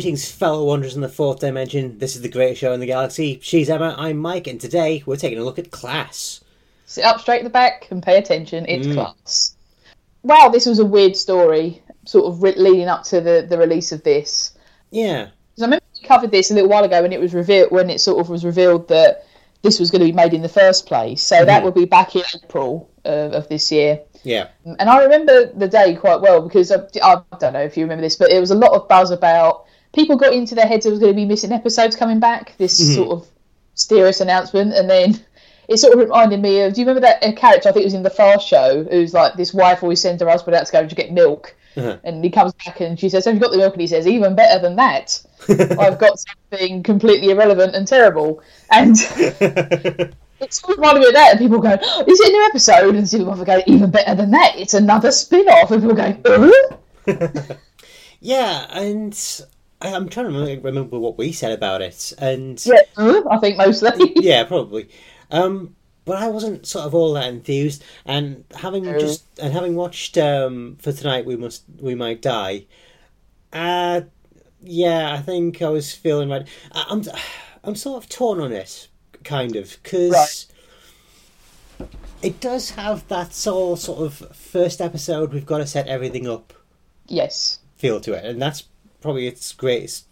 Greetings, fellow wanderers in the fourth dimension. This is the greatest show in the galaxy. She's Emma, I'm Mike, and today we're taking a look at class. Sit up straight at the back and pay attention. It's Mm. class. Wow, this was a weird story, sort of re- leading up to the, the release of this. Yeah, 'Cause I remember we covered this a little while ago when it was revealed when it sort of was revealed that this was going to be made in the first place. So that Mhm. would be back in April uh, of this year. yeah, And I remember the day quite well because I, I don't know if you remember this, but there was a lot of buzz about people got into their heads there was going to be missing episodes coming back. This Mhm. sort of mysterious announcement, and then it sort of reminded me of. Do you remember that uh, character? I think it was in the Fast Show, who's like this wife always sends her husband out to go to get milk, Uh-huh. and he comes back and she says, "Have you got the milk?" And he says, "Even better than that, I've got something completely irrelevant and terrible." And it sort of reminded me of that, and people go, oh, "Is it a new episode?" And people go, "Even better than that, it's another spin-off." And people go, "Uh?" yeah, and I'm trying to remember, what we said about it, and "Yeah, uh?" I think mostly." yeah, probably. Um, but I wasn't sort of all that enthused, and having just and having watched um, for tonight, we must we might die. Uh, yeah, I think I was feeling right. I- I'm I'm sort of torn on it, kind of, because it does have that sort sort of first episode. We've got to set everything up yes, feel to it, and that's probably its greatest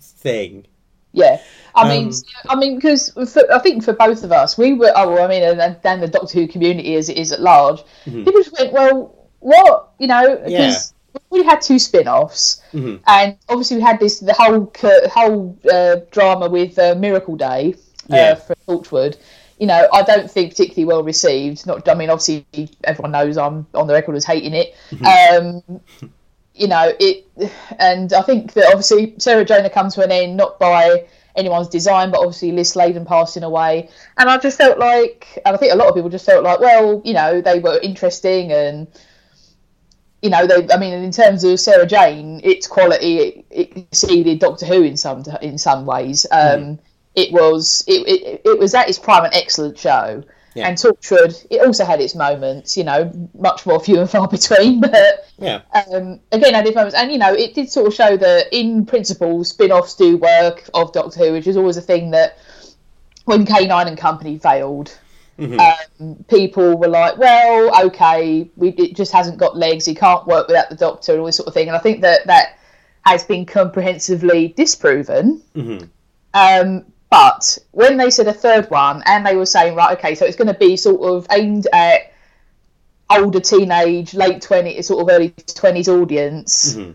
thing. yeah. I mean, Um, I mean, because I think for both of us, we were. Oh, well, I mean, and then the Doctor Who community as it is at large, Mhm. people just went, "Well, what?" You know, Yeah. because we had two spin-offs. Mhm. and obviously we had this the whole whole uh, drama with uh, Miracle Day uh, Yeah. for Torchwood. You know, I don't think particularly well received. Not, I mean, obviously everyone knows I'm on the record as hating it. Um, you know it, and I think that obviously Sarah Jane comes to an end not by anyone's design, but obviously Liz Sladen passing away. And I just felt like, and I think a lot of people just felt like, well, you know, they were interesting and you know, they. I mean, in terms of Sarah Jane, its quality it, exceeded Doctor Who in some in some ways. Um, It was it, it, it was at its prime an excellent show, Yeah. and Torchwood it also had its moments. You know, much more few and far between, but Yeah, um, again had its moments. And you know, it did sort of show that in principle, spin-offs do work of Doctor Who, which is always a thing that when K9 and Company failed, Mhm. um, people were like, "Well, okay, we, it just hasn't got legs. He can't work without the Doctor and all this sort of thing." And I think that that has been comprehensively disproven. Mhm. Um, but when they said a third one, and they were saying, "Right, okay, so it's going to be sort of aimed at older teenage, late twenties, sort of early twenties audience," Mhm.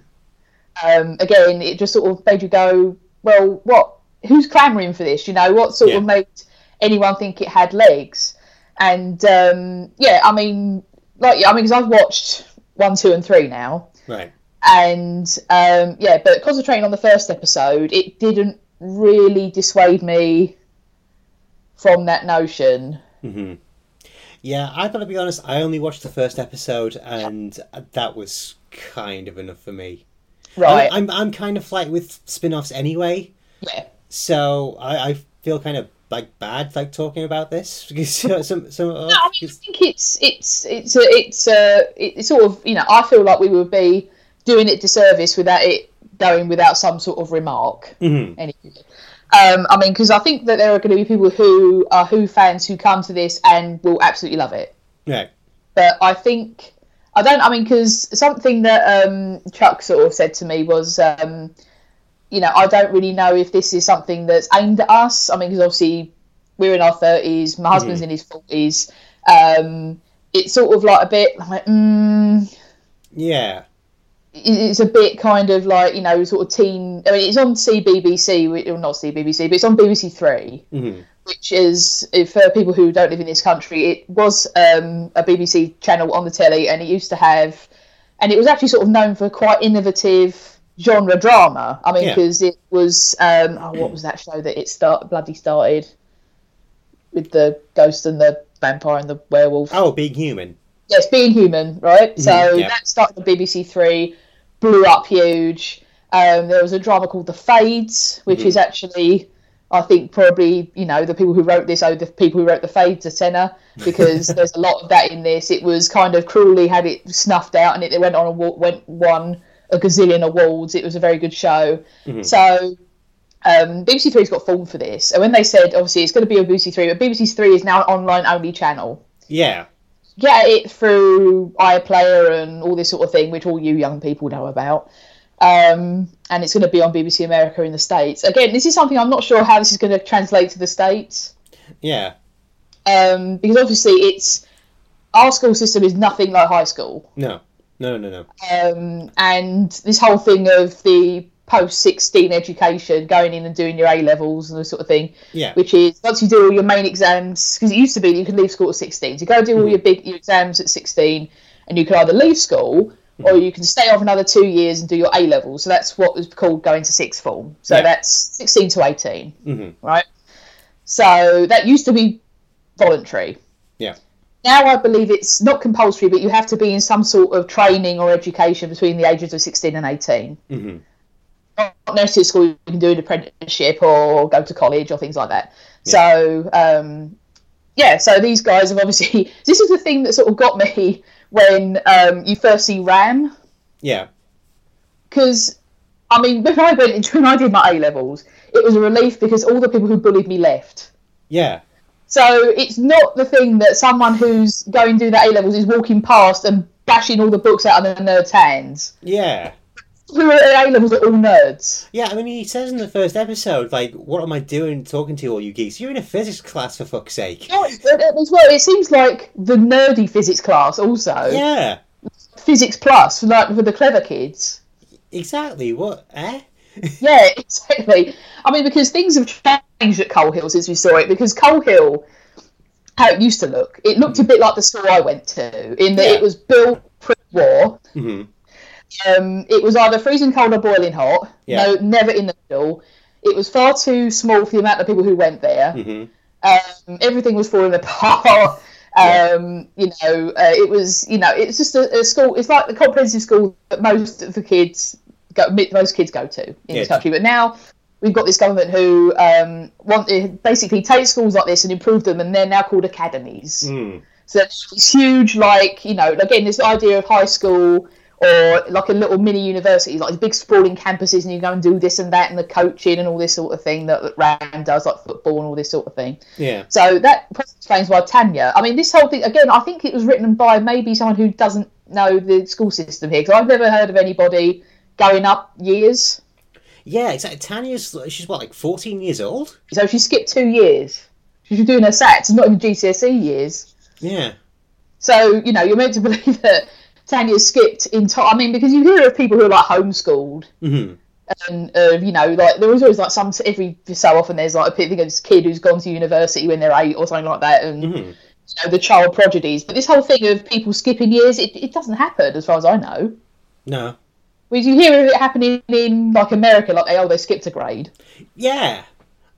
um, again, it just sort of made you go, well, what? Who's clamouring for this? You know, what sort Yeah. of made anyone think it had legs? And um, yeah, I mean, like, I mean, because I've watched one, two, and three now, right. and um, yeah, but concentrating on the first episode, it didn't really dissuade me from that notion. hmm Yeah, I've got to be honest. I only watched the first episode, and that was kind of enough for me. Right? I'm, I'm I'm kind of like with spin-offs anyway, yeah. so I, I feel kind of like bad like talking about this because some some. No, I mean, I think it's it's it's a, it's uh it's sort of you know I feel like we would be doing it disservice without it going without some sort of remark. Mhm. Anyway, um, I mean, because I think that there are going to be people who are Who fans who come to this and will absolutely love it. Yeah. But I think I don't. I mean, because something that um, Chuck sort of said to me was. Um, you know, I don't really know if this is something that's aimed at us. I mean, because obviously we're in our thirties, my husband's in his forties. Um, it's sort of like a bit like, mm, Yeah. It- it's a bit kind of like you know, sort of teen. I mean, it's on CBBC, or not CBBC, but it's on BBC Three, hmm which is if, for people who don't live in this country, it was um, a BBC channel on the telly, and it used to have, and it was actually sort of known for quite innovative genre drama. I mean, Yeah. because it was um, oh, what was that show that it start bloody started with the ghost and the vampire and the werewolf? Oh, being human. Yes, being human, right? So Mhm, yeah. that started on BBC Three, blew up huge. Um, there was a drama called The Fades, which Mhm. is actually, I think, probably you know the people who wrote this owe the people who wrote The Fades a tenner because there's a lot of that in this. It was kind of cruelly had it snuffed out, and it, it went on and went won a gazillion awards. It was a very good show. Mhm. So um, BBC Three's got formed for this, and when they said obviously it's going to be on BBC Three, but BBC Three is now an online only channel. Yeah. Get it through iPlayer and all this sort of thing, which all you young people know about. Um, and it's going to be on BBC America in the States. Again, this is something I'm not sure how this is going to translate to the States Yeah. um, because obviously it's our school system is nothing like high school, No. No, no, no. um, and this whole thing of the post sixteen education, going in and doing your A levels and this sort of thing, Yeah. which is once you do all your main exams, because it used to be that you could leave school at sixteen, so you go do all your big your exams at sixteen, and you can either leave school. Or you can stay off another two years and do your A levels. So that's what was called going to sixth form. So Yeah. that's 16 to 18 hmm right? So that used to be voluntary. Yeah. Now I believe it's not compulsory, but you have to be in some sort of training or education between the ages of 16 and 18. hmm Not necessarily at school, you can do an apprenticeship or go to college or things like that. So, um, yeah, so these guys have obviously. This is the thing that sort of got me when um, you first see Ram Yeah. because I mean, when I went into when I did my A levels, it was a relief because all the people who bullied me left. Yeah. So it's not the thing that someone who's going to do the A levels is walking past and bashing all the books out of the nerds' hands. Yeah. Who were at A levels are all nerds. Yeah, I mean, he says in the first episode, like, what am I doing talking to all you geeks? You're in a physics class, for fuck's sake. Oh, As well, it seems like the nerdy physics class also Yeah, physics plus, like for the clever kids. exactly. What? Eh? Yeah, exactly. I mean, because things have changed at Coal Hill since we saw it. Because Coal Hill, how it used to look, it looked a bit like the school I went to, in that Yeah. it was built pre-war. hmm Um, it was either freezing cold or boiling hot. Yeah. No, never in the middle. It was far too small for the amount of people who went there. hmm Um, everything was falling apart. Um, you know, uh, it was you know, it's just a, a school. It's like the comprehensive school that most of the kids go, most kids go to in Yeah. this country. But now we've got this government who um, want to basically take schools like this and improve them, and they're now called academies. Mm. So it's huge, like you know, again, this idea of high school or like a little mini university, like big sprawling campuses, and you go and do this and that, and the coaching and all this sort of thing that, that Ram does, like football and all this sort of thing. Yeah. So that explains why Tanya. I mean, this whole thing again. I think it was written by maybe someone who doesn't know the school system here, because I've never heard of anybody going up years. Yeah, exactly. Tanya's, she's what, like 14 years old? So she skipped two years. She's doing her SATs, not even GCSE years. Yeah. So you know, you're meant to believe that Tanya skipped in time. I mean, because you hear of people who are like homeschooled, hmm and uh, you know, like there was always like some every so often there's like a thing of this kid who's gone to university when they're eight or something like that, and hmm you know the child prodigies. But this whole thing of people skipping years, it, it doesn't happen as far as I know. No. Whereas you hear of it happening in like America, like oh they skipped a grade. Yeah.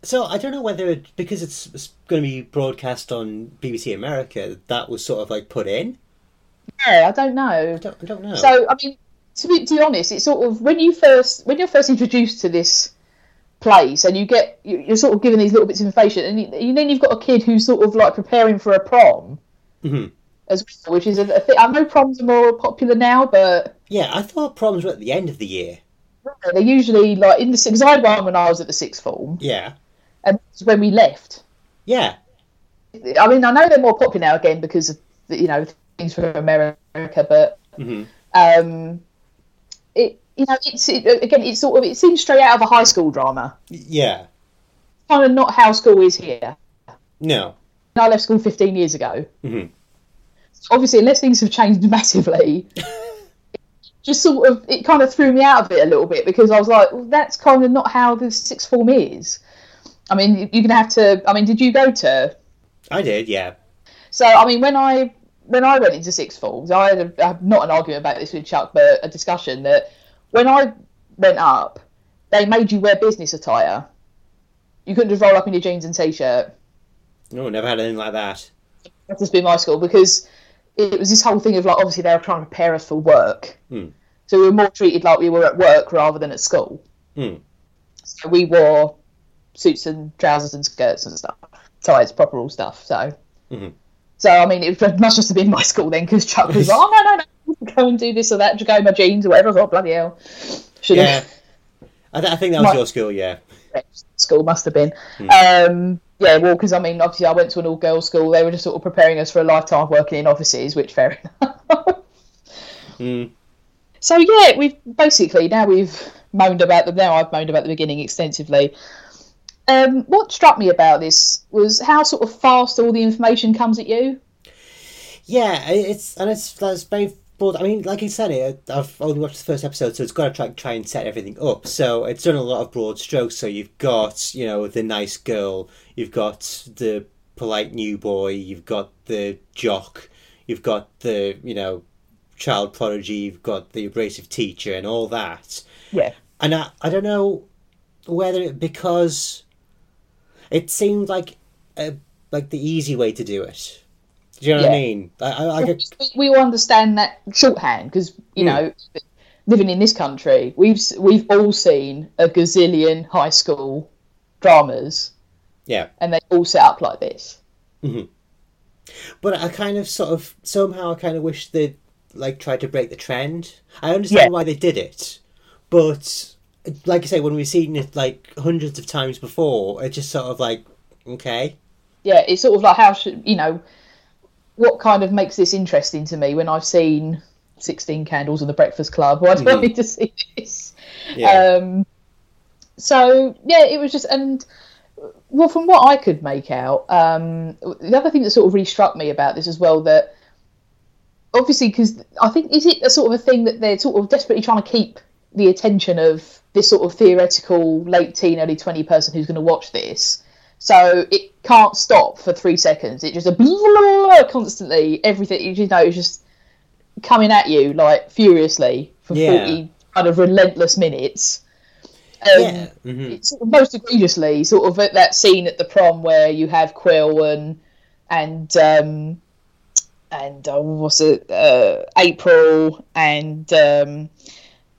So I don't know whether, it, because it's, it's going to be broadcast on BBC America, that was sort of like put in. Yeah, I don't know. I don't, I don't know. So I mean, to be, to be honest, it's sort of when you first when you're first introduced to this place and you get you- you're sort of given these little bits of information, and, then you've got a kid who's sort of like preparing for a prom hmm as well, which is a, a thing. I know proms are more popular now, but Yeah, I thought proms were at the end of the year. they're usually like in the because I had one when I was at the sixth form, Yeah. and when we left. Yeah. I mean, I know they're more popular now again because of you know things from America, but hmm um, it you know it's it, again it's sort of it seems straight out of a high school drama. Yeah. Kind of not how school is here. No. I left school 15 years ago. hmm Obviously, unless things have changed massively, just sort of it kind of threw me out of it a little bit because I was like, well, that's kind of not how the sixth form is. I mean, you're gonna have to. I mean, did you go to? I did, yeah. So I mean, when I when I went into sixth forms, I had a, not an argument about this with Chuck, but a discussion that when I went up, they made you wear business attire. You couldn't just roll up in your jeans and t-shirt. No, never had anything like that. That's just been my school because it was this whole thing of like obviously they were trying to prepare us for work, Hmm. so we were more treated like we were at work rather than at school. Hmm. So we wore suits and trousers and skirts and stuff, ties, proper all stuff. So, Mhm. So I mean, it must just have been my school then because Chuck was like, "Oh no, no, no, go and do this or that, to go in my jeans or whatever. I thought, bloody hell. Should Yeah. I, th- I think that was Right. your school, yeah. school must have been. Hmm. Um, yeah, well, because I mean, obviously, I went to an all-girls school. They were just sort of preparing us for a lifetime of working in offices, which fair enough. Mm. So yeah, we've basically now we've moaned about the now I've moaned about the beginning extensively. Um, what struck me about this was how sort of fast all the information comes at you. Yeah, it's and it's that's very broad. I mean, like I said, it, I've only watched the first episode, so it's got to try try and set everything up. So it's done a lot of broad strokes. So you've got you know the nice girl, you've got the polite new boy, you've got the jock, you've got the you know child prodigy, you've got the abrasive teacher, and all that. Yeah, And I, I don't know whether it because it seemed like a, like the easy way to do it. Do you know what I mean? I, I, I get, we, all understand that shorthand because you Hmm. know, living in this country, we've we've all seen a gazillion high school dramas, yeah. and they all set up like this. But I kind of sort of somehow I kind of wish they'd like tried to break the trend. I understand Yeah. why they did it, but like I say, when we've seen it like hundreds of times before, it's just sort of like okay, yeah, it's sort of like how should you know what kind of makes this interesting to me when I've seen Sixteen Candles and The Breakfast Club. Why do I Mhm. need to see this? yeah, Um, so yeah, it was just and well, from what I could make out, um, the other thing that sort of really struck me about this as well that obviously because I think is it a sort of a thing that they're sort of desperately trying to keep the attention of this sort of theoretical late teen, early twenty person who's going to watch this. So it can't stop for three seconds. It just a blah, blah, blah, constantly everything. You know, it's just coming at you like furiously for Yeah. forty kind of relentless minutes. Um, yeah, hmm it's sort of most egregiously sort of at that scene at the prom where you have Quill and and um, and uh, what's it uh, April and um,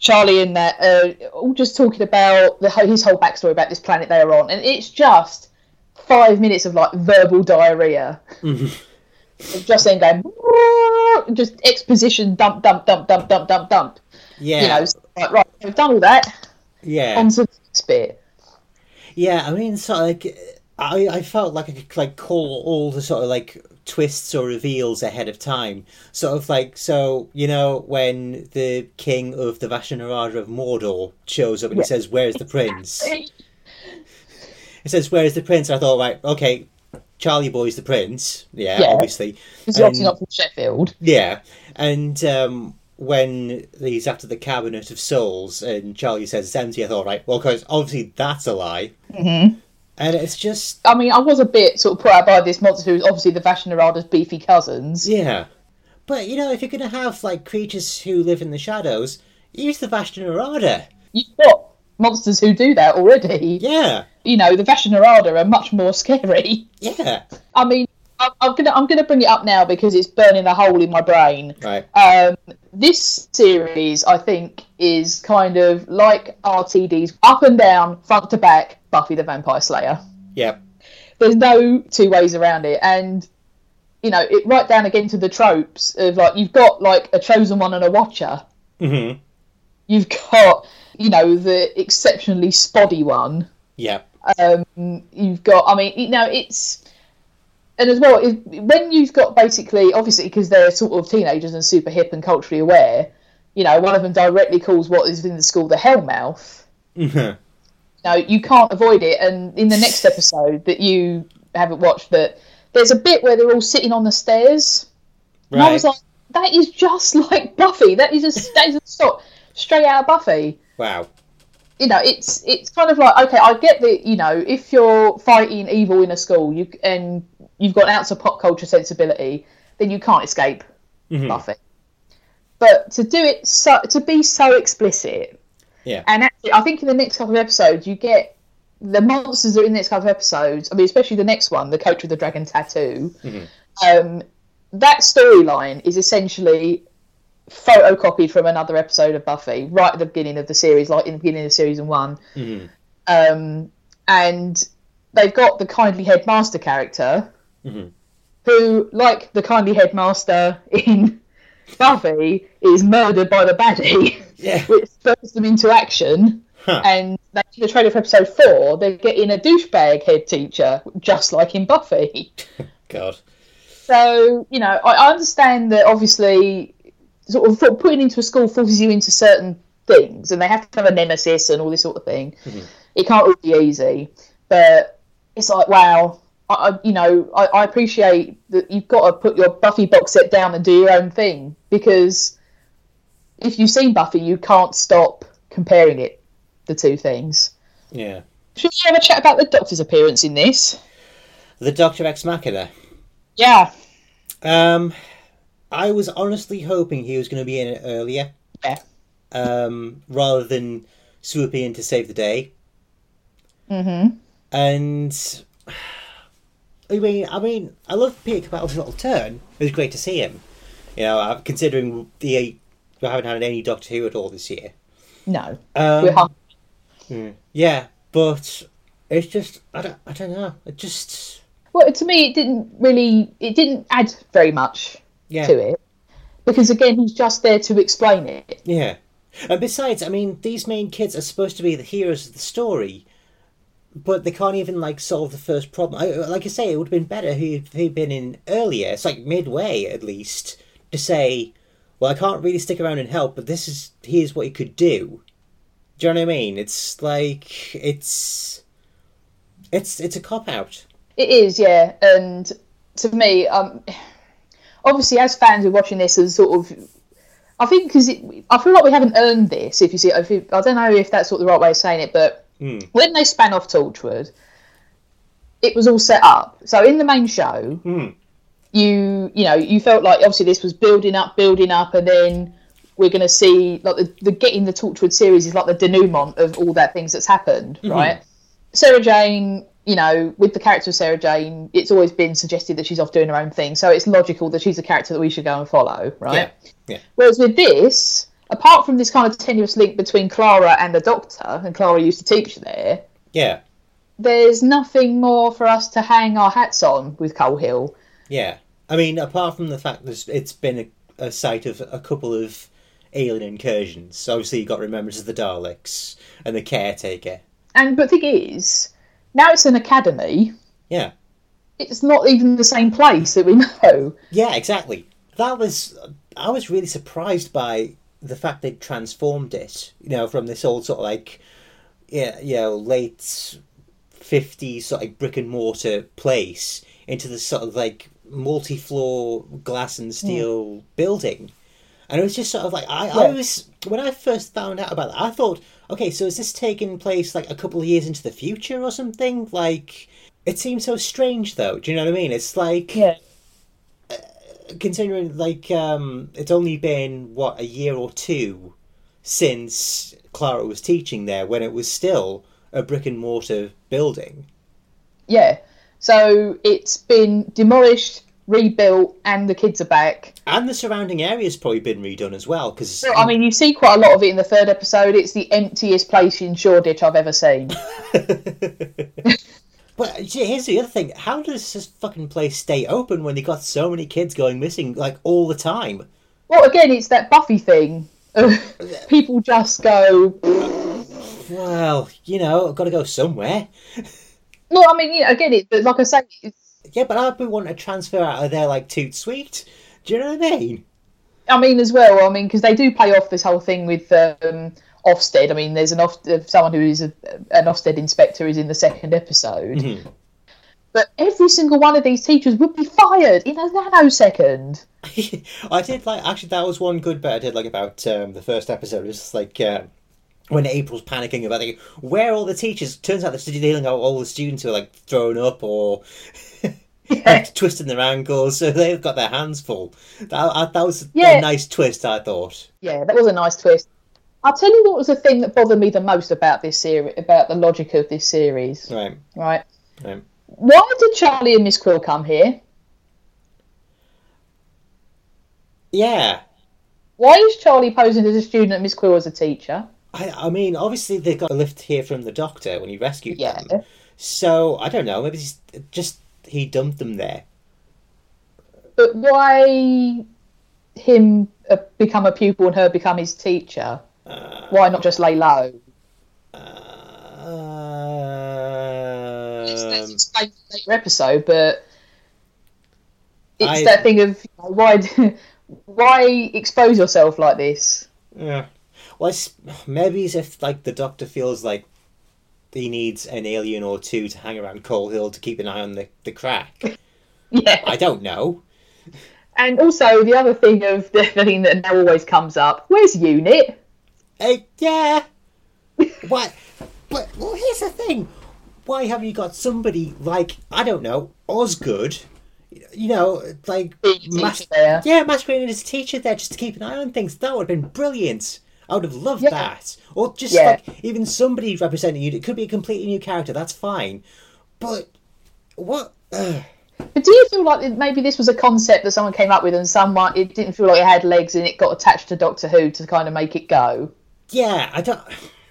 Charlie in that uh, all just talking about the his whole backstory about this planet they are on, and it's just five minutes of like verbal diarrhea. Of just then going just exposition dump dump dump dump dump dump dump. yeah, You know, so, like, right, we've done all that. yeah. On to the next bit. Yeah, I mean, sort of like I, I felt like I could like call all the sort of like twists or reveals ahead of time. Sort of like so, you know, when the king of the Vashta Nerada of Mordor shows up and Yeah. he says, "Where's the prince?" He says, "Where's the prince?" I thought, right, okay, Charlie Boy's the prince. Yeah, Yeah. obviously. He's obviously And- not from Sheffield. Yeah, and um, when he's after the cabinet of souls and Charlie says it's empty, I thought, right, well, because obviously that's a lie. Mm-hmm. And it's just I mean, I was a bit sort of put out by this monster who's obviously the Vashta Nerada's beefy cousins. Yeah. But, you know, if you're going to have, like, creatures who live in the shadows, use the Vashta Nerada. You've got monsters who do that already. Yeah. You know, the Vashnarada are much more scary. Yeah. I mean, I'm, I'm gonna I'm gonna bring it up now because it's burning a hole in my brain. Right. Um, this series, I think, is kind of like RTD's up and down, front to back, Buffy the Vampire Slayer. Yeah. there's no two ways around it and you know it right down again to the tropes of like you've got like a chosen one and a watcher hmm you've got you know the exceptionally spotty one Yeah. um you've got i mean you know it's and as well when you've got basically obviously because they're sort of teenagers and super hip and culturally aware you know one of them directly calls what is in the school the hellmouth no, you can't avoid it. And in the next episode that you haven't watched, that there's a bit where they're all sitting on the stairs, and I was like, that is just like Buffy. That is a that is a stop straight out of Buffy. Wow. You know, it's it's kind of like okay, I get that. You know, if you're fighting evil in a school, you and you've got an ounce of pop culture sensibility, then you can't escape Mhm. Buffy. But to do it so to be so explicit, Yeah. and actually, I think in the next couple of episodes, you get the monsters that are in the next couple of episodes. I mean, especially the next one, the coach with the dragon tattoo. Mhm. Um, that storyline is essentially photocopied from another episode of Buffy, right at the beginning of the series, like in the beginning of season one. Mhm. Um, and they've got the kindly headmaster character, Mhm. who, like the kindly headmaster in Buffy is murdered by the baddie, Yeah. which spurs them into action. Huh. And in the trailer for episode four, they're getting a douchebag head teacher, just like in Buffy. God. So, you know, I understand that obviously sort of putting into a school forces you into certain things and they have to have a nemesis and all this sort of thing. It can't all be easy. But it's like, wow, I, I you know, I, I appreciate that you've got to put your Buffy box set down and do your own thing because if you've seen Buffy, you can't stop comparing it, the two things. Yeah. Should we have a chat about the Doctor's appearance in this? The Doctor Ex Machina. Yeah. Um, I was honestly hoping he was going to be in it earlier, Yeah. um, rather than swooping in to save the day. Mm-hmm. And I mean, I mean, I love Peter Capaldi's little turn. It was great to see him. You know, uh, considering the we haven't had any Doctor Who at all this year. No. Um, We're hmm, yeah, but it's just I don't I don't know. It just Well, to me, it didn't really, it didn't add very much yeah to it because again, he's just there to explain it. yeah. And besides, I mean, these main kids are supposed to be the heroes of the story, but they can't even like solve the first problem. I, like I say, it would have been better if he'd been in earlier. It's like midway at least to say, "Well, I can't really stick around and help, but this is here's what you could do." Do you know what I mean? It's like it's it's it's a cop out. It is, yeah. And to me, um, obviously, as fans, we're watching this as sort of. I think because I feel like we haven't earned this. If you see, you, I don't know if that's sort of the right way of saying it, but Hmm. when they span off Torchwood, it was all set up. So in the main show, Hmm. you you know you felt like obviously this was building up, building up, and then we're going to see like the, the getting the Torchwood series is like the denouement of all that things that's happened, right? Sarah Jane, you know, with the character of Sarah Jane, it's always been suggested that she's off doing her own thing, so it's logical that she's a character that we should go and follow, right? Yeah, yeah. Whereas with this, apart from this kind of tenuous link between Clara and the Doctor, and Clara used to teach there, Yeah, there's nothing more for us to hang our hats on with Coal Hill. yeah. I mean, apart from the fact that it's been a, a site of a couple of alien incursions, obviously you've got Remembrance of the Daleks and the Caretaker. And but the thing is, now it's an academy. Yeah, It's not even the same place that we know. yeah, exactly. That was I was really surprised by the fact they transformed it. You know, from this old sort of like yeah, you know, late fifties sort of like brick and mortar place into this sort of like multi-floor glass and hmm. steel building. And it was just sort of like I, I was when I first found out about that, I thought, okay, so is this taking place like a couple of years into the future or something? Like it seems so strange though. Do you know what I mean? It's like Yeah. considering like um it's only been what a year or two since Clara was teaching there when it was still a brick and mortar building. Yeah. So it's been demolished, rebuilt, and the kids are back. And the surrounding area's probably been redone as well because I mean, you see quite a lot of it in the third episode. It's the emptiest place in Shoreditch I've ever seen. But here's the other thing: how does this fucking place stay open when they got so many kids going missing like all the time? Well, again, it's that Buffy thing. People just go. Well, you know, I've got to go somewhere. Well, I mean, again, it. But like I say, it's, Yeah, but I'd be wanting to transfer out of there like toot sweet. Do you know what I mean? I mean, as well. I mean, because they do play off this whole thing with um, Ofsted. I mean, there's an Off, uh, someone who is a, an Ofsted inspector is in the second episode. Mhm. But every single one of these teachers would be fired in a nanosecond. I did like actually that was one good bit I did like about um, the first episode. It was just like uh, when April's panicking about like where are all the teachers. Turns out they're dealing with all the students who are like thrown up or like, twisting their ankles, so they've got their hands full. That, that was Yeah. a nice twist, I thought. Yeah, that was a nice twist. I'll tell you what was the thing that bothered me the most about this series, about the logic of this series. Right, Right? right. Why did Charlie and Miss Quill come here? Yeah, Why is Charlie posing as a student and Miss Quill as a teacher? I, I mean, obviously they got a lift here from the doctor when he rescued Yeah. them. So I don't know. Maybe he's just he dumped them there. But why him uh, become a pupil and her become his teacher? Why not just lay low? It's- that's Um, explained in later episode, but it's I- that thing of you know, why why expose yourself like this? yeah. Well, it's, maybe as if like the Doctor feels like he needs an alien or two to hang around Coal Hill to keep an eye on the, the crack. Yeah. I don't know. And also the other thing of the thing that now always comes up: where's Unit? Hey, yeah. What? But well, here's the thing. Why have you got somebody like I don't know Osgood? You know, like mas- yeah, masquerading as a teacher there just to keep an eye on things. That would have been brilliant. I would have loved Yeah. that. Or just Yeah. like even somebody representing you. It could be a completely new character. That's fine. But what? Ugh. But do you feel like maybe this was a concept that someone came up with and someone it didn't feel like it had legs and it got attached to Doctor Who to kind of make it go? Yeah, I don't.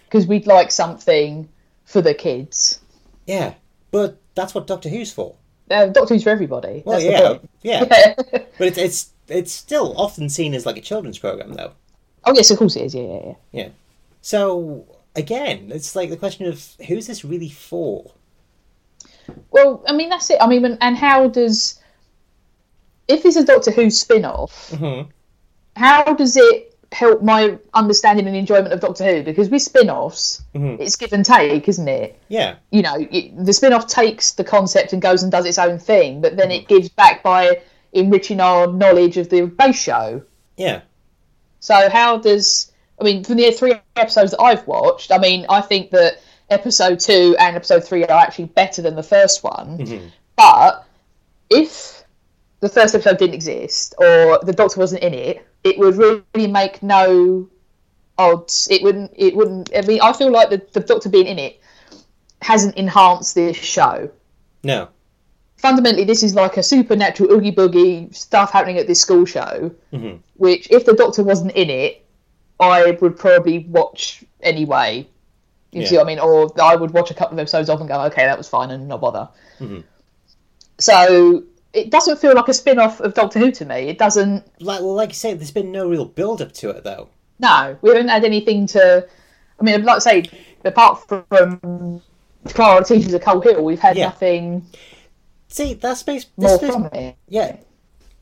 Because we'd like something for the kids. Yeah, but that's what Doctor Who's for. Uh, Doctor Who's for everybody. Well, That's yeah, point. yeah. But it's it's it's still often seen as like a children's program, though. Oh yes, of course it is. Yeah, yeah, yeah. Yeah. So again, it's like the question of who's this really for? Well, I mean that's it. I mean, and how does if this is Doctor Who spin-off, Mhm. how does it help my understanding and enjoyment of Doctor Who? Because with spin-offs, Mhm. it's give and take, isn't it? Yeah, you know, it, the spin off takes the concept and goes and does its own thing, but then it gives back by enriching our knowledge of the base show. yeah, So, how does, I mean, from the three episodes that I've watched, I mean, I think that episode two and episode three are actually better than the first one. Mhm. But if the first episode didn't exist or the Doctor wasn't in it, it would really make no odds. It wouldn't. It wouldn't. I mean, I feel like the, the Doctor being in it hasn't enhanced this show. no, Fundamentally, this is like a supernatural oogie boogie stuff happening at this school show. Mhm. Which, if the Doctor wasn't in it, I would probably watch anyway. You see what I mean? Or I would watch a couple of episodes of and go, okay, that was fine, and not bother. Mhm. So it doesn't feel like a spin-off of Doctor Who to me. It doesn't. like well, like you say, there's been no real build up to it though. No, we haven't had anything to. I mean, like I say, apart from Clara teaches a Coal Hill, we've had Yeah. nothing See, that's makes more this, from makes, it. yeah,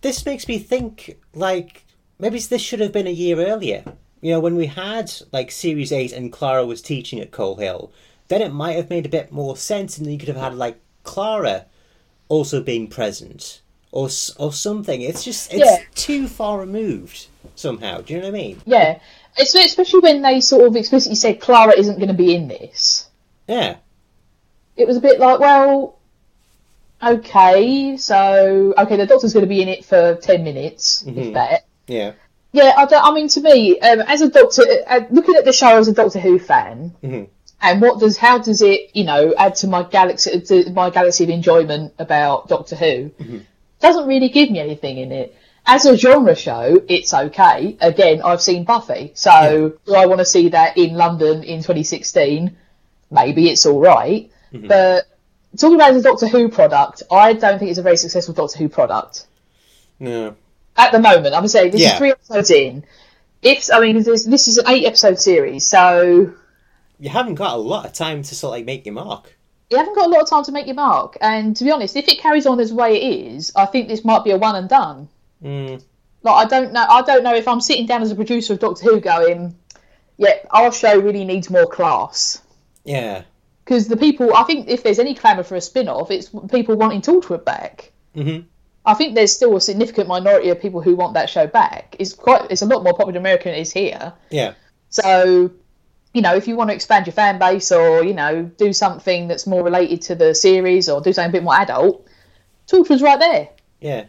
this makes me think like maybe this should have been a year earlier. You know, when we had like Series Eight and Clara was teaching at Coal Hill, then it might have made a bit more sense, and you could have had like Clara also being present or or something. It's just it's Yeah. too far removed somehow. Do you know what I mean? Yeah, especially when they sort of explicitly said Clara isn't going to be in this. Yeah. It was a bit like, well, okay, so okay, the Doctor's going to be in it for ten minutes, Mhm. if that. Yeah. Yeah, I, I mean, to me, um, as a Doctor, uh, looking at the show as a Doctor Who fan, Mhm. and what does, how does it, you know, add to my galaxy, to my galaxy of enjoyment about Doctor Who? Doesn't really give me anything in it. As a genre show, it's okay. Again, I've seen Buffy, so do I want to see that in London in 2016? Maybe it's all right, but talking about it as a Doctor Who product, I don't think it's a very successful Doctor Who product No. at the moment. I'm saying this Yeah. is three episodes in. If I mean, this, this is an eight episode series, so You haven't got a lot of time to sort of like make your mark. you haven't got a lot of time to make your mark. And to be honest, if it carries on as the way it is, I think this might be a one and done. Mm. Like I don't know, I don't know if I'm sitting down as a producer of Doctor Who going, yeah, our show really needs more class. Yeah. Because the people, I think if there's any clamour for a spin off, it's people wanting Torchwood back. hmm I think there's still a significant minority of people who want that show back. It's quite, it's a lot more popular in America than it is here. Yeah. So, you know, if you want to expand your fan base or, you know, do something that's more related to the series or do something a bit more adult, Torchwood's right there. Yeah.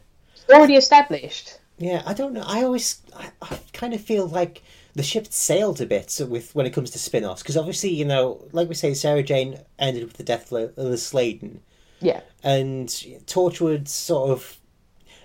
Already established. Yeah, I don't know. I always, I, I kind of feel like the ship sailed a bit with when it comes to spin-offs because obviously, you know, like we say, Sarah Jane ended with the death of Liz Sladen, Yeah. and Torchwood sort of,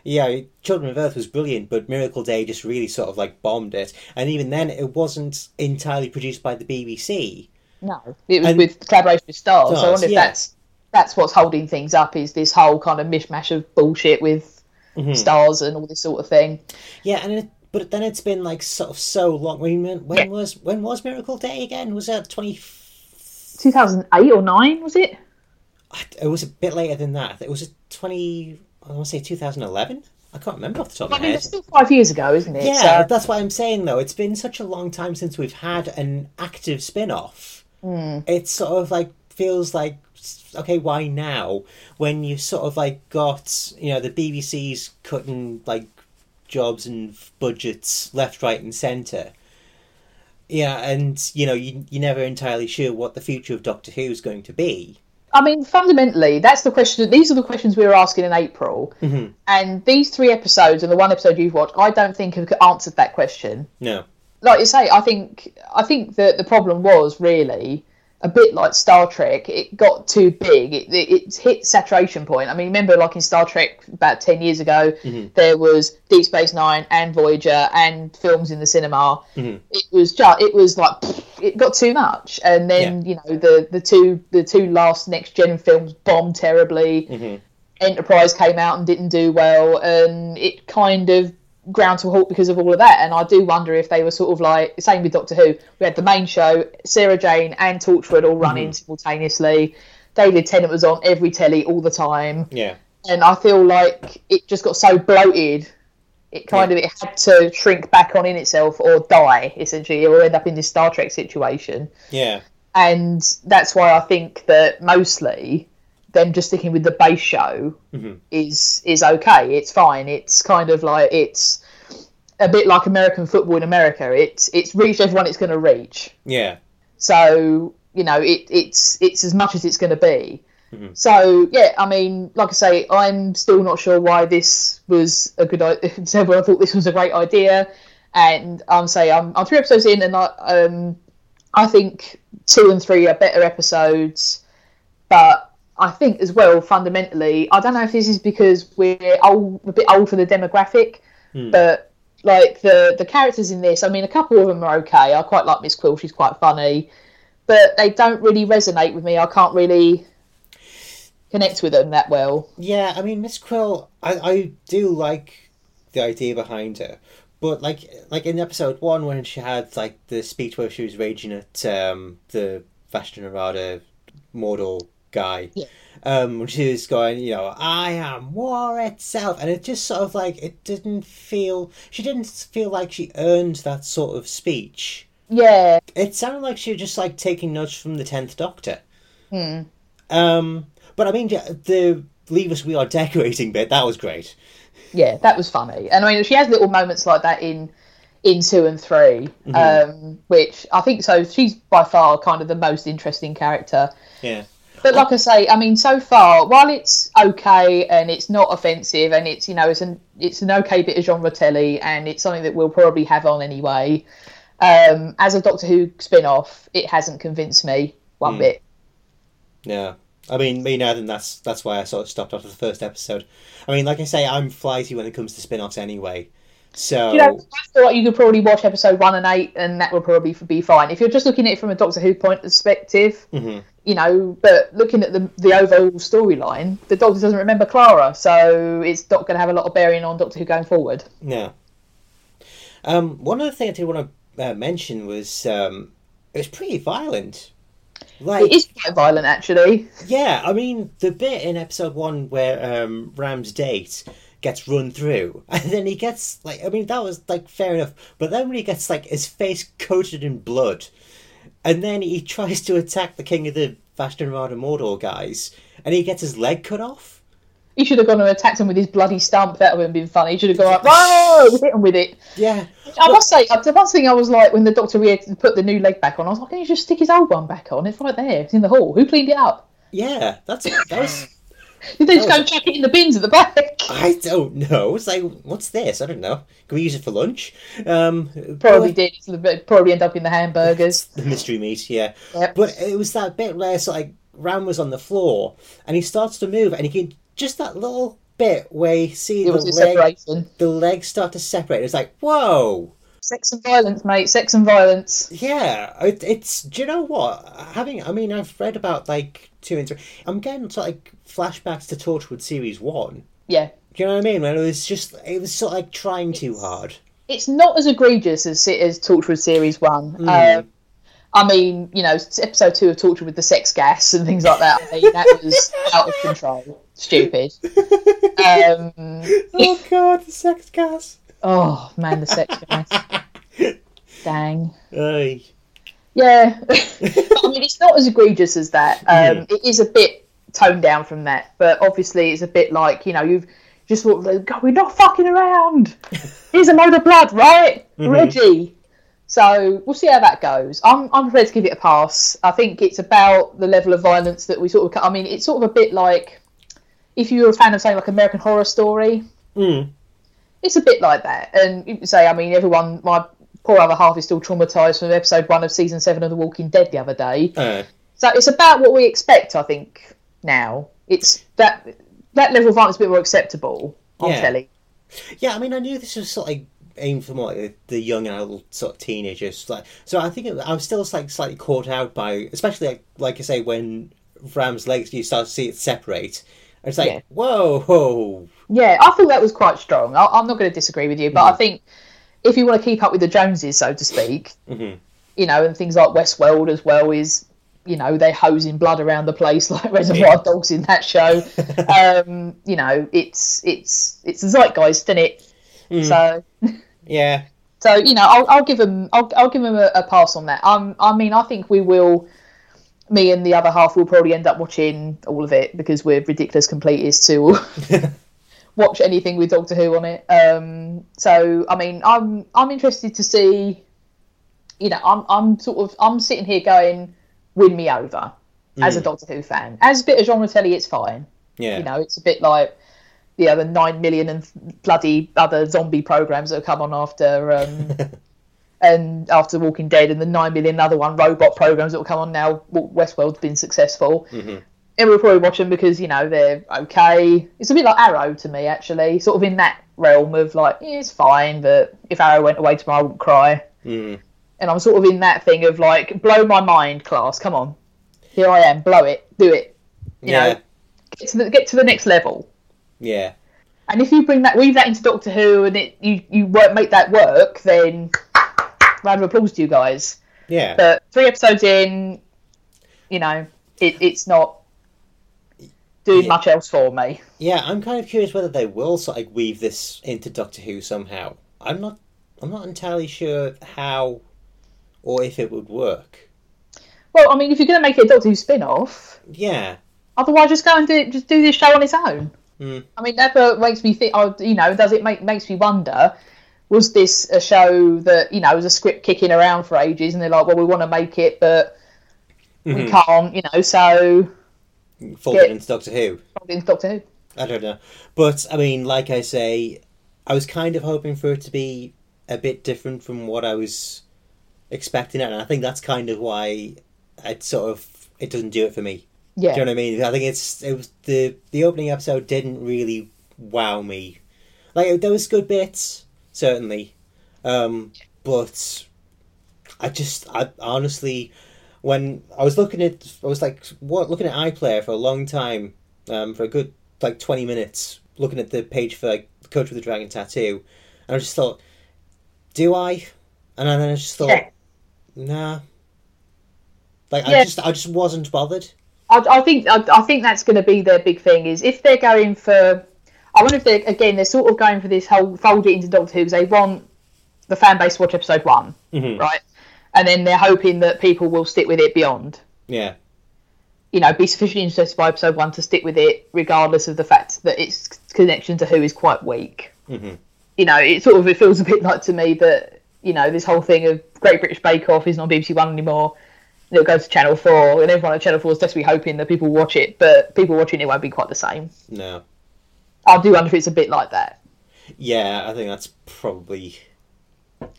yeah, Children of Earth was brilliant, but Miracle Day just really sort of like bombed it, and even then, it wasn't entirely produced by the BBC. No. It was And- with collaboration with Starz. so I wonder if yeah. that's that's what's holding things up is this whole kind of mishmash of bullshit with Mhm. Starz and all this sort of thing. Yeah, and it, but then it's been like sort of so long. When when Yeah. was when was Miracle Day again? Was that twenty? 2008 or 9, was it? It was a bit later than that. It was a twenty. I want to say two thousand eleven. I can't remember off the top of I my mean, head. it's still five years ago, isn't it? Yeah, So- that's what I'm saying though. It's been such a long time since we've had an active spin off. Mm. It sort of like feels like okay, why now? When you sort of like got you know the BBC's cutting like jobs and budgets left, right, and centre. Yeah, and you know you you're never entirely sure what the future of Doctor Who is going to be. I mean, fundamentally, that's the question. These are the questions we were asking in April, Mm-hmm. and these three episodes and the one episode you've watched, I don't think have answered that question. No. Like you say, I think I think that the problem was really a bit like Star Trek. It got too big. It, it, it hit saturation point. I mean, remember, like in Star Trek about ten years ago, mm-hmm. there was Deep Space Nine and Voyager and films in the cinema. Mm-hmm. It was just it was like it got too much, and then you know the the two the two last next gen films bombed terribly. Mm-hmm. Enterprise came out and didn't do well, and it kind of ground to a halt because of all of that. And I do wonder if they were sort of like same with Doctor Who. We had the main show, Sarah Jane and Torchwood all running mm-hmm. simultaneously. David Tennant was on every telly all the time, Yeah. and I feel like it just got so bloated. It kind of it had to shrink back on in itself or die essentially, or end up in this Star Trek situation Yeah. and that's why I think that mostly them just sticking with the base show is is okay. It's fine. It's kind of like it's a bit like American football in America. It's it's reached everyone it's going to reach. Yeah. So you know it, it's it's as much as it's going to be. So yeah, I mean, like I say, I'm still not sure why this was a good idea. I thought this was a great idea, and I'm saying I'm, I'm three episodes in, and I um I think two and three are better episodes, but I think as well fundamentally, I don't know if this is because we're old, a bit old for the demographic, but like the the characters in this, I mean, a couple of them are okay. I quite like Miss Quill; she's quite funny, but they don't really resonate with me. I can't really connect with them that well. Yeah, I mean, Miss Quill, I, I do like the idea behind her, but like like in episode one when she had like the speech where she was raging at um, the Vashta Nerada model guy, Yeah. um, she was going, you know, I am war itself, and it just sort of like it didn't feel she didn't feel like she earned that sort of speech. Yeah, It sounded like she was just like taking notes from the Tenth Doctor. Um, but I mean, the leave us we are decorating bit that was great. yeah, that was funny. And I mean, she has little moments like that in in two and 3 um, which I think so. She's by far kind of the most interesting character. Yeah. But like I say, I mean, so far, while it's okay and it's not offensive and it's you know it's an it's an okay bit of genre telly and it's something that we'll probably have on anyway. Um, as a Doctor Who spin off, it hasn't convinced me one bit. Yeah. I mean, me now, then that's that's why I sort of stopped after the first episode. I mean, like I say, I'm flighty when it comes to spin-offs anyway. So You know, I like you could probably watch episode one and eight, and that would probably be fine. If you're just looking at it from a Doctor Who point perspective, you know, but looking at the the overall storyline, the Doctor doesn't remember Clara, so it's not going to have a lot of bearing on Doctor Who going forward. yeah. Um, one other thing I did want to uh, mention was um, it was pretty violent. Like, It is quite violent, actually. yeah, I mean, the bit in episode one where um, Ram's date gets run through, and then he gets like, I mean, that was like fair enough, but then when he gets like his face coated in blood, and then he tries to attack the king of the Vashta Nerada Mordor guys, and he gets his leg cut off. He should have gone and attacked him with his bloody stump. That would have been funny. He should have gone like, "Whoa!" hit him with it. Yeah, I must say, uh, the one thing I was like when the doctor re- put the new leg back on, I was like, "Can you just stick his old one back on? It's right there. It's in the hall. Who cleaned it up? yeah, that's that was. Did they just go and chuck it in the bins at the back?" I don't know. It's like, what's this? I don't know. Can we use it for lunch? Um, Probably but- did. It'd Probably end up in the hamburgers. the mystery meat, yeah. Yep. But it was that bit where it's like Ram was on the floor and he starts to move and he can just that little bit where you see the leg, the legs start to separate. It's like whoa, Sex and violence, mate. Sex and violence. yeah. It, it's do you know what? Having I mean I've read about like two and three. I'm getting sort of like flashbacks to Torchwood series one. Yeah. Do you know what I mean? When it was just it was sort of like trying too hard. it's not as egregious as as Torchwood series one. Mm. Um, I mean, you know, episode two of Torchwood with the sex gas and things like that. I mean, that was out of control, stupid. Um, oh god, the sex gas. Oh man, the sex gas. Dang. Aye. Yeah, I mean, it's not as egregious as that. Um, Yeah. It is a bit toned down from that, but obviously, it's a bit like you know, you've just thought, God, we're not fucking around. Here's a load of blood, right, Reggie? So we'll see how that goes. I'm I'm prepared to give it a pass. I think it's about the level of violence that we sort of. I mean, it's sort of a bit like if you were a fan of something like American Horror Story. Mm. It's a bit like that, and you say, I mean, everyone, my poor other half is still traumatized from episode one of season seven of The Walking Dead the other day. Uh, So it's about what we expect, I think. Now it's that that level of violence is a bit more acceptable on Yeah. telly. yeah, I mean, I knew this was sort of like aimed for more like, the young and adult sort of teenagers. Like, so I think it, I was still like slightly caught out by, especially like like I say, when Ram's legs you start to see it separate. It's like, Yeah. whoa, whoa, Yeah, I thought that was quite strong. I, I'm not going to disagree with you, but I think if you want to keep up with the Joneses, so to speak, Mhm. you know, and things like Westworld as well is, you know, they're hosing blood around the place like Reservoir Dogs in that show. um, you know, it's it's it's a zeitgeist, isn't it? So yeah, so you know, I'll, I'll give them I'll, I'll give them a, a pass on that. Um, I mean, I think we will. Me and the other half will probably end up watching all of it because we're ridiculous completists to watch anything with Doctor Who on it. Um, so I mean, I'm I'm interested to see. You know, I'm I'm sort of I'm sitting here going, win me over as a Doctor Who fan. As a bit of genre telly, it's fine. yeah, You know, it's a bit like the other nine million and bloody other zombie programs that have come on after um, and after Walking Dead, and the nine million other one robot programs that will come on now. Westworld's been successful, Mhm. and we'll probably watch them because you know they're okay. It's a bit like Arrow to me, actually, sort of in that realm of like yeah, it's fine, but if Arrow went away tomorrow, I wouldn't cry. Mm. And I'm sort of in that thing of like blow my mind, class. Come on, here I am, blow it, do it. You yeah, know, get to the get to the next level. yeah, And if you bring that, weave that into Doctor Who, and it you you work make that work, then round of applause to you guys. yeah. But three episodes in, you know, it, it's not doing Yeah. much else for me. Yeah, I'm kind of curious whether they will sort of weave this into Doctor Who somehow. I'm not. I'm not entirely sure how, or if it would work. Well, I mean, if you're going to make it a Doctor Who spin-off, Yeah. otherwise just go and do just do this show on its own. Mm. I mean, that uh, makes me think. Oh, you know, does it make makes me wonder? Was this a show that you know was a script kicking around for ages, and they're like, well, we want to make it, but we Mhm. can't, you know, so Folded into Doctor Who. Folded into Doctor Who. I don't know, but I mean, like I say, I was kind of hoping for it to be a bit different from what I was expecting, and I think that's kind of why it sort of it doesn't do it for me. Yeah. Do you know what I mean? I think it's it was the the opening episode didn't really wow me. Like there was good bits certainly, um, but I just I honestly when I was looking at I was like what looking at iPlayer for a long time um, for a good like twenty minutes looking at the page for like Coach with the Dragon Tattoo, and I just thought, do I? And then I just thought, Yeah. nah. Like I just I just wasn't bothered. I, I think I, I think that's going to be their big thing. Is if they're going for, I wonder if they are again they're sort of going for this whole fold it into Doctor Who because they want the fan base to watch episode one, Mhm. right? And then they're hoping that people will stick with it beyond. Yeah. You know, be sufficiently interested by episode one to stick with it, regardless of the fact that its connection to Who is quite weak. Mhm. You know, it sort of it feels a bit like to me that you know this whole thing of Great British Bake Off is not on BBC One anymore. It'll go to Channel Four, and everyone at Channel Four is desperately hoping that people watch it, but people watching it won't be quite the same. No. I do wonder if it's a bit like that. Yeah, I think that's probably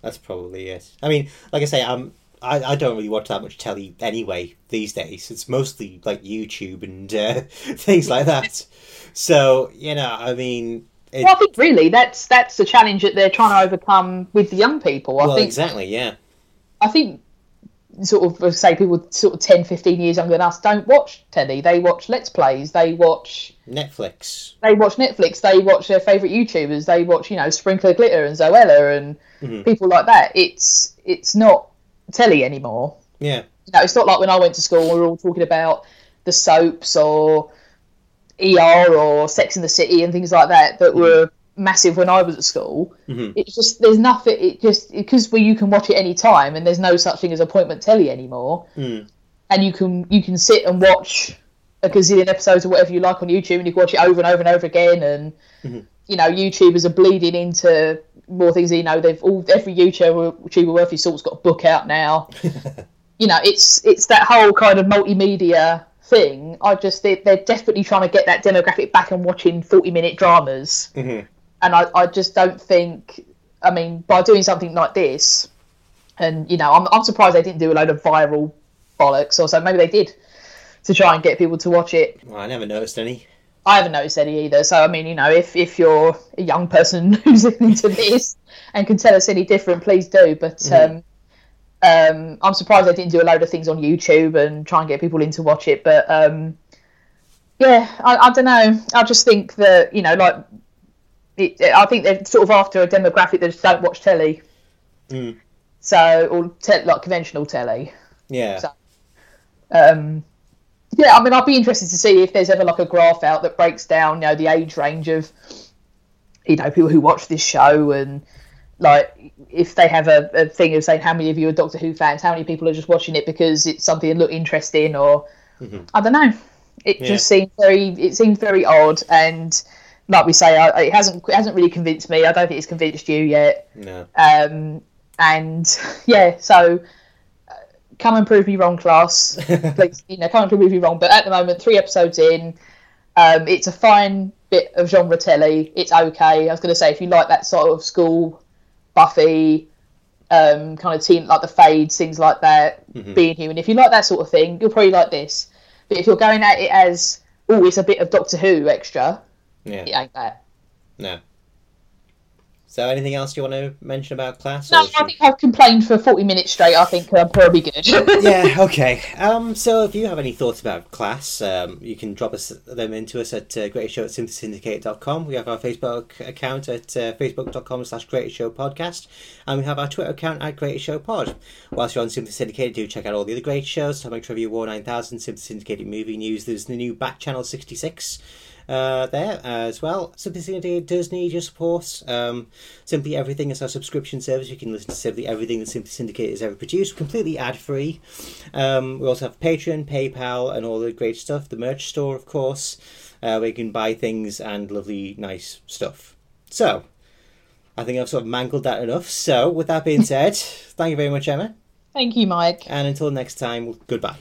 that's probably it. I mean, like I say, I'm I, I don't really watch that much telly anyway these days. It's mostly like YouTube and uh, things like that. So you know, I mean, it, Well, I think really that's that's the challenge that they're trying to overcome with the young people. I well, think exactly, yeah, I think sort of say people sort of 10, 15 years younger than us don't watch telly. They watch Let's Plays. They watch Netflix. They watch Netflix. They watch their favourite YouTubers. They watch you know Sprinkle of Glitter and Zoella and Mm-hmm. people like that. It's it's not telly anymore. Yeah. Know, it's not like when I went to school. We were all talking about the soaps or ER or Sex in the City and things like that that were massive when I was at school. Mhm. It's just there's nothing. It just because where you can watch it any time and there's no such thing as appointment telly anymore. Mm. And you can you can sit and watch a gazillion episodes or whatever you like on YouTube and you can watch it over and over and over again. And Mhm. you know, YouTubers are bleeding into more things. You know, they've all every YouTuber YouTuber worth his salt's got a book out now you know, it's it's that whole kind of multimedia thing. I just they, they're desperately trying to get that demographic back and watching forty minute dramas, Mhm. And I, I just don't think. I mean, by doing something like this, and you know, I'm I'm surprised they didn't do a load of viral bollocks, or so maybe they did to try and get people to watch it. Well, I never noticed any. I haven't noticed any either. So I mean, you know, if if you're a young person who's listening to this and can tell us any different, please do. But um, um, I'm surprised they didn't do a load of things on YouTube and try and get people in to watch it. But um, yeah, I, I don't know. I just think that you know, like, it, I think they're sort of after a demographic that just don't watch telly. Mm. So or te- like conventional telly. Yeah. So- Um, yeah, I mean, I'd be interested to see if there's ever like a graph out that breaks down, you know, the age range of, you know, people who watch this show and like if they have a, a thing of saying how many of you are Doctor Who fans, how many people are just watching it because it's something that look interesting, or I don't know. It Yeah. just seems very, it seems very odd, and like we say, I, it hasn't it hasn't really convinced me. I don't think it's convinced you yet. No. Um, and yeah, so uh, come and prove me wrong, class. Please, you know, come and prove me wrong. But at the moment, three episodes in, um, it's a fine bit of genre telly. It's okay. I was going to say, if you like that sort of school, Buffy, um, kind of teen, like the fades, things like that, being human. If you like that sort of thing, you'll probably like this. But if you're going at it as, oh, it's a bit of Doctor Who extra, Yeah. it ain't that. No. So, anything else you want to mention about class? No, I think I've complained for 40 minutes straight. I think I'm probably good. yeah, okay. Um, so if you have any thoughts about class, um, you can drop us them into us at uh, greateshow at simplysyndicated.com. We have our Facebook account at uh, facebook.com slash greatest show podcast. And we have our Twitter account at greatest show pod. Whilst you're on Simply Syndicated, do check out all the other great shows. Atomic Trivia War 9000, Simply Syndicated Movie News. There's the new Back Channel 66 uh, there as well. Simply Syndicated does need your support. Um, Simply Everything is our subscription service. You can listen to Simply Everything that Simply Syndicate has ever produced, completely ad free. Um, we also have Patreon, PayPal, and all the great stuff. The merch store, of course, uh, where you can buy things and lovely, nice stuff. So, I think I've sort of mangled that enough. So, with that being said, thank you very much, Emma. Thank you, Mike. And until next time, goodbye.